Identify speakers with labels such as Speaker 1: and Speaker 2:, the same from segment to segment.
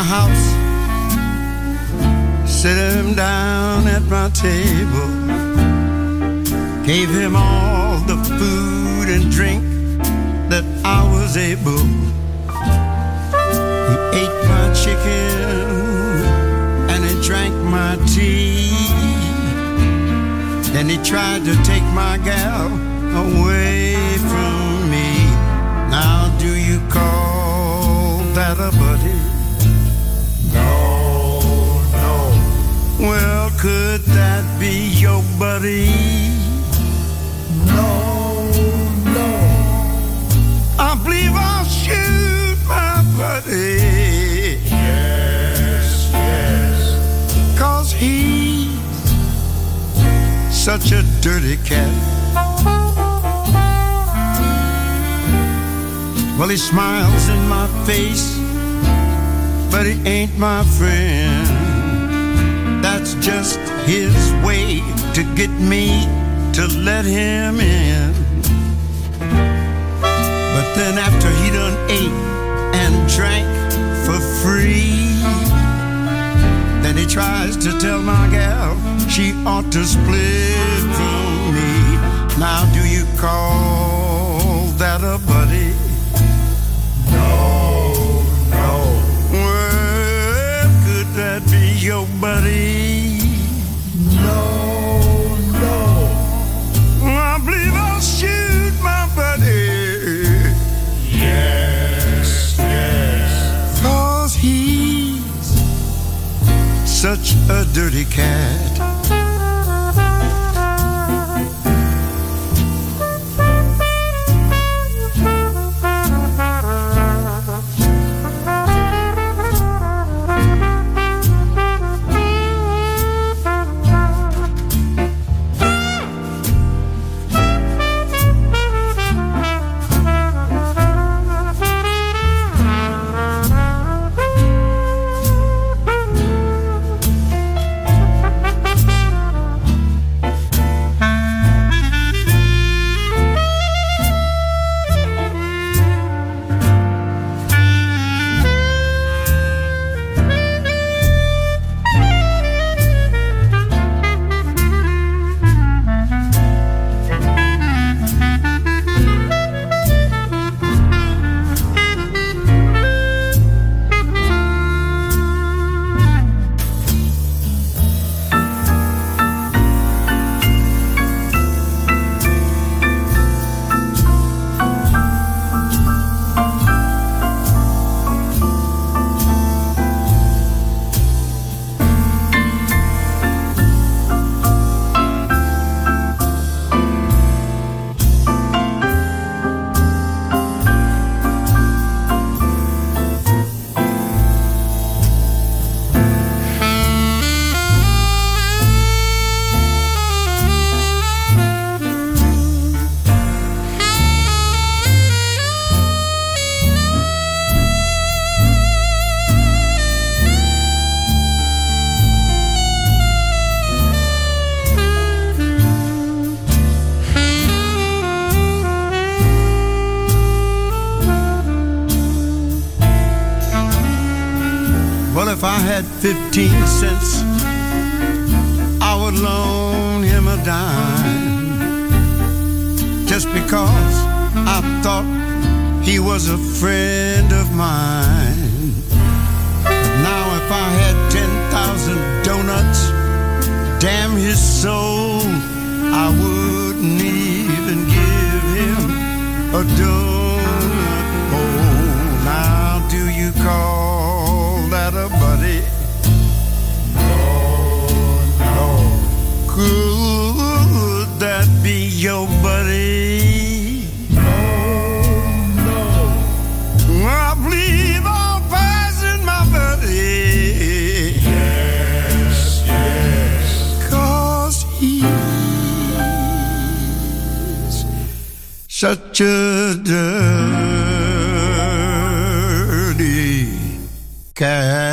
Speaker 1: My house, set him down at my table, gave him all the food and drink that I was able. He ate my chicken and he drank my tea. Then he tried to take my gal away could that be your buddy? No, no. I believe I'll shoot my buddy. Yes, yes. Cause he's such a dirty cat. Well, he smiles in my face, but he ain't my friend. That's just his way to get me to let him in. But then after he done ate and drank for free, then he tries to tell my gal she ought to split from me. Now do you call that a buddy? No, no. Well, could that be your buddy? Such a dirty cat.
Speaker 2: Such a dirty cat.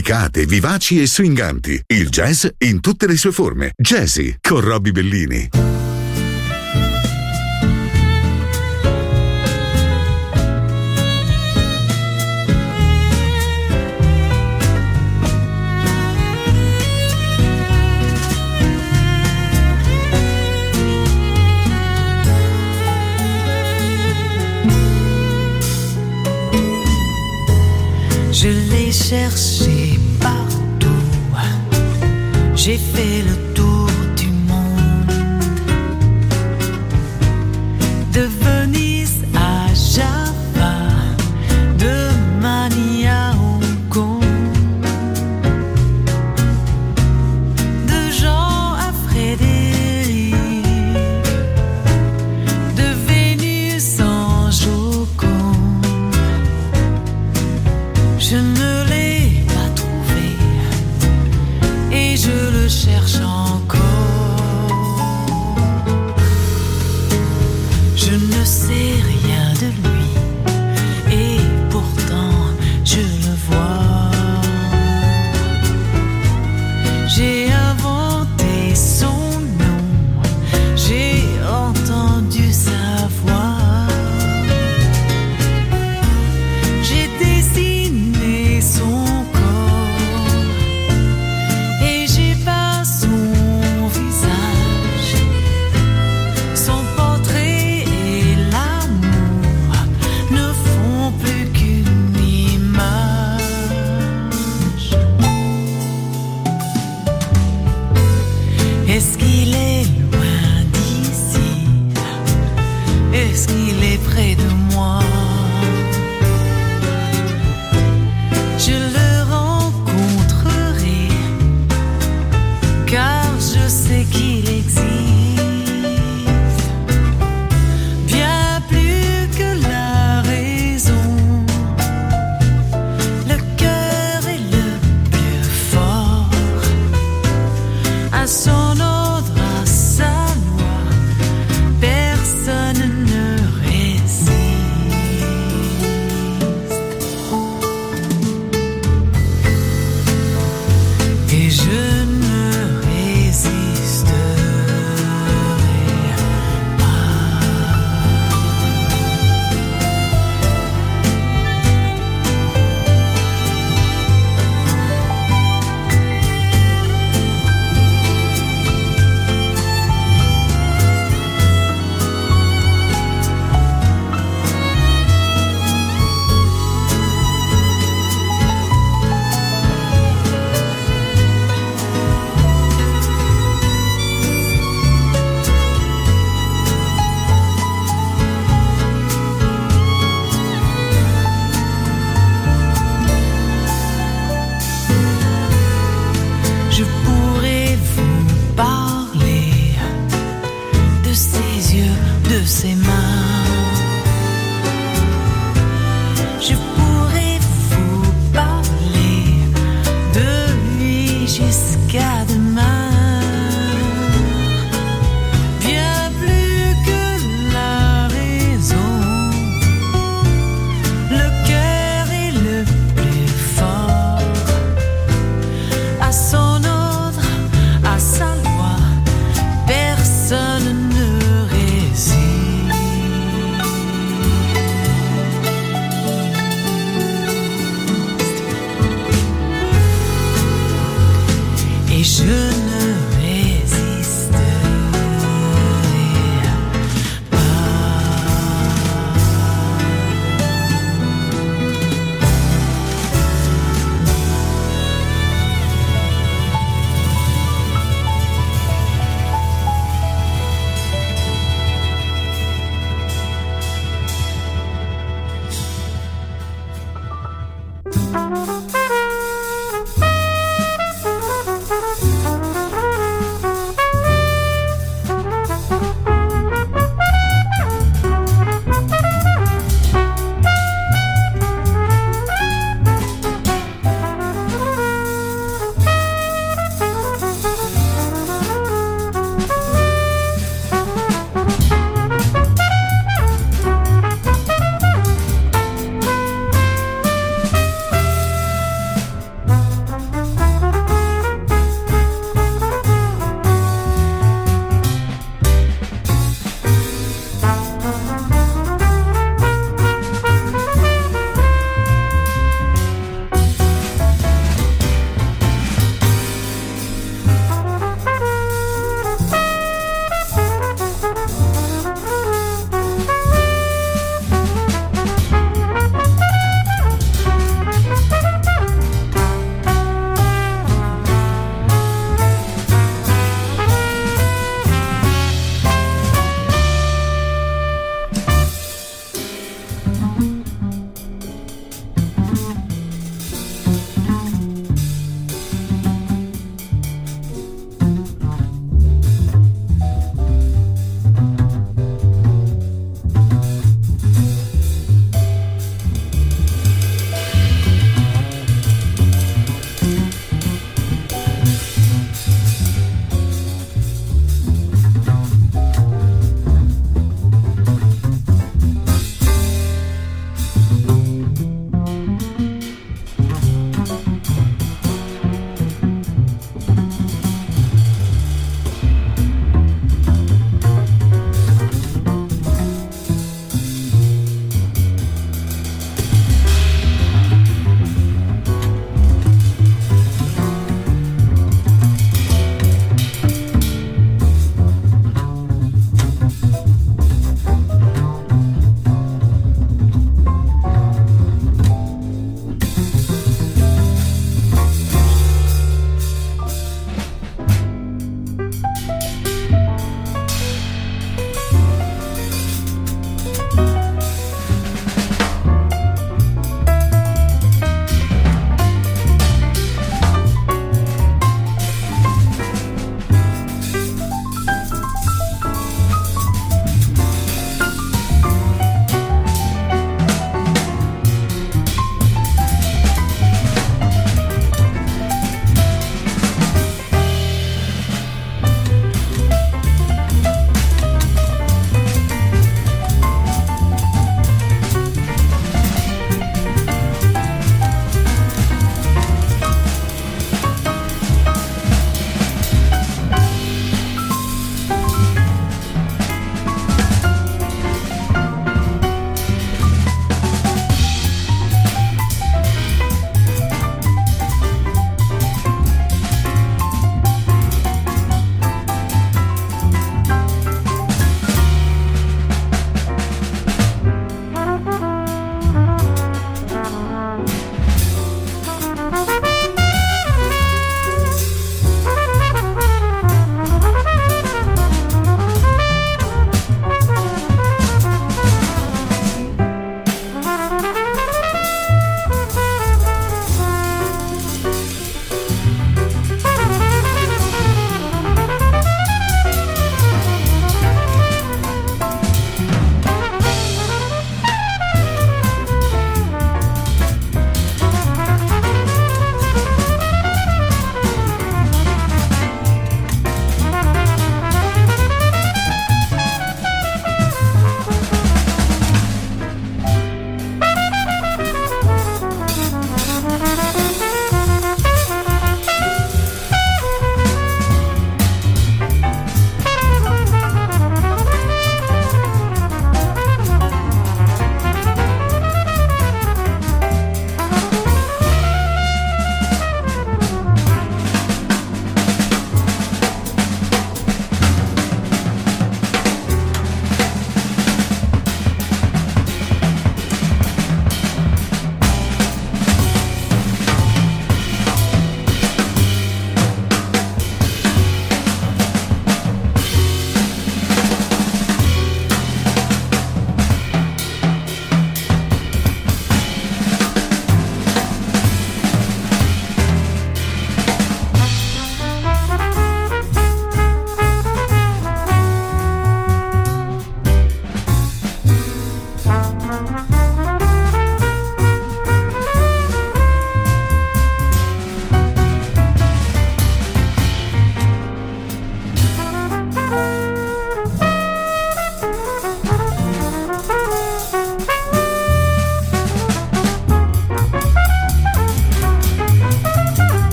Speaker 3: delicate, vivaci e stringanti. Il jazz in tutte le sue forme. Jazzy con Robbie Bellini.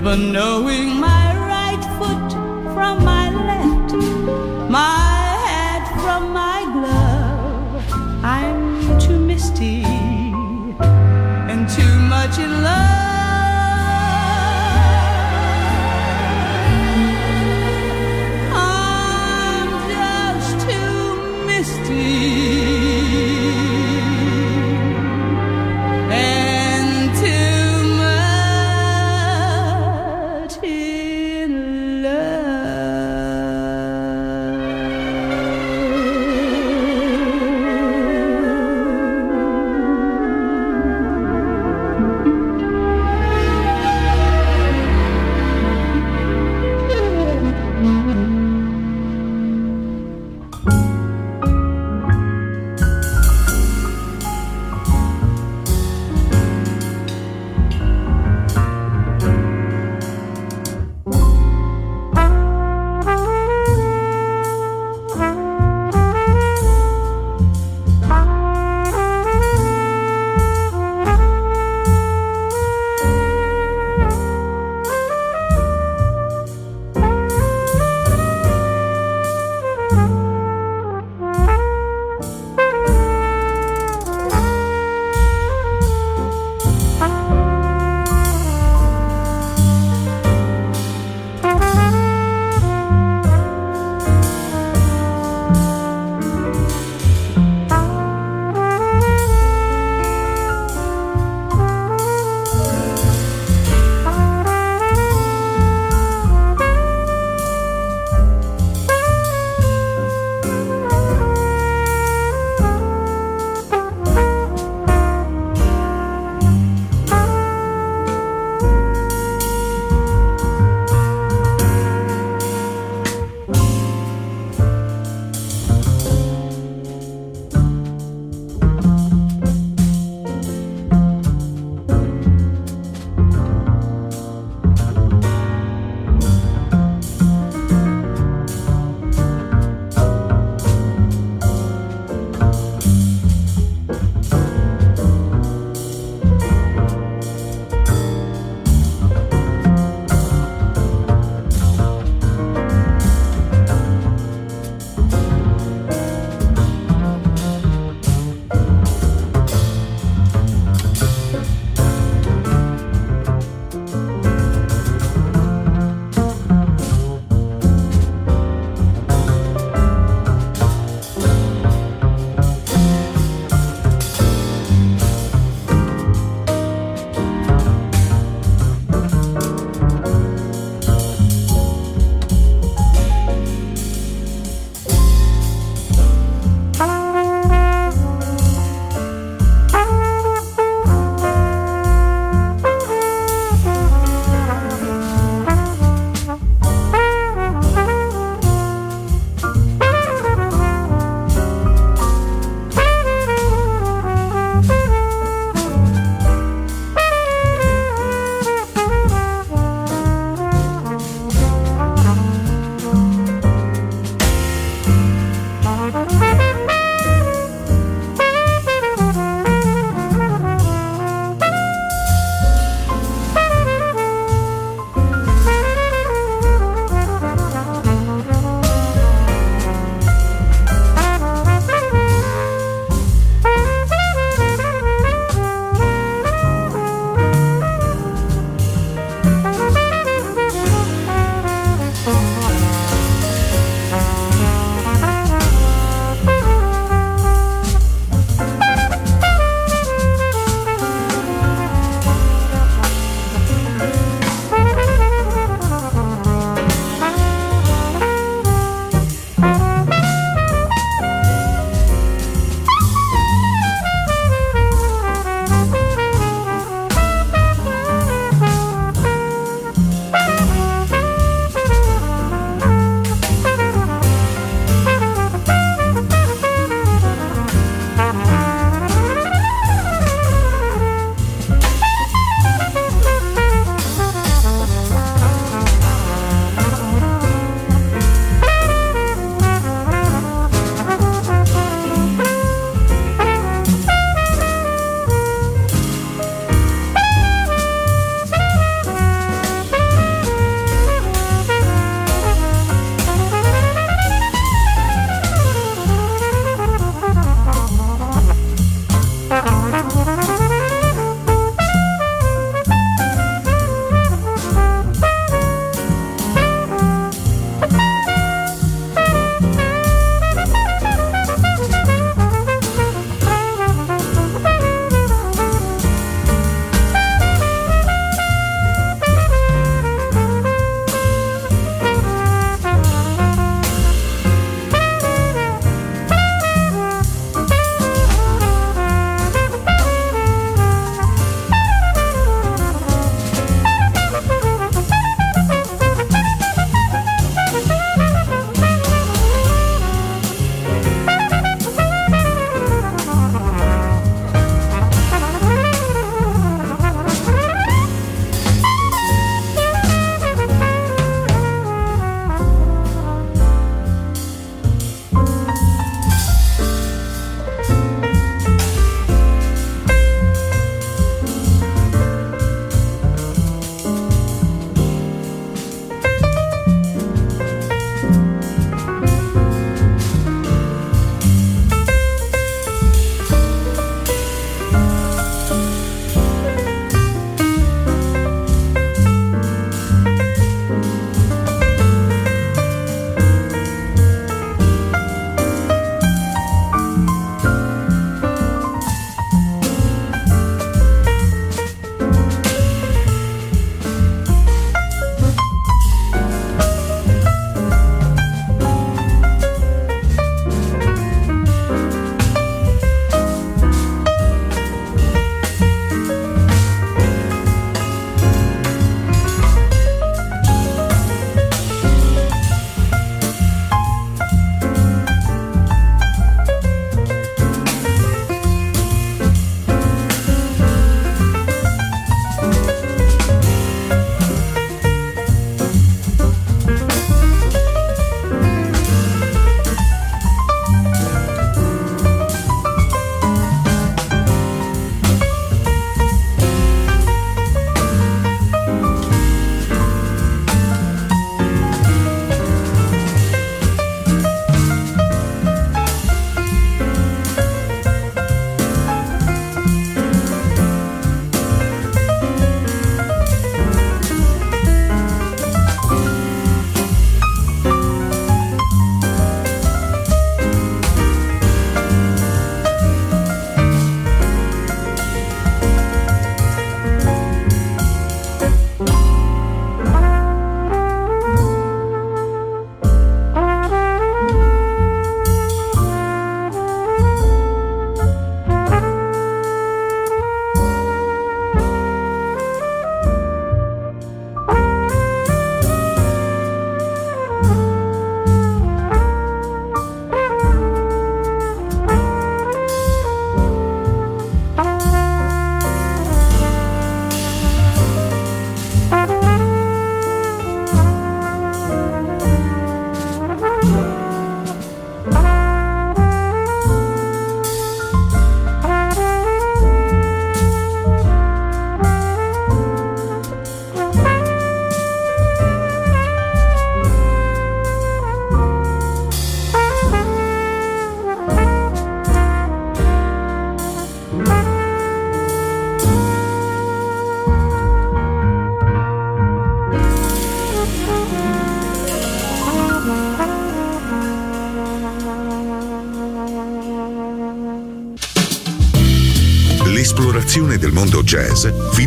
Speaker 4: Never knowing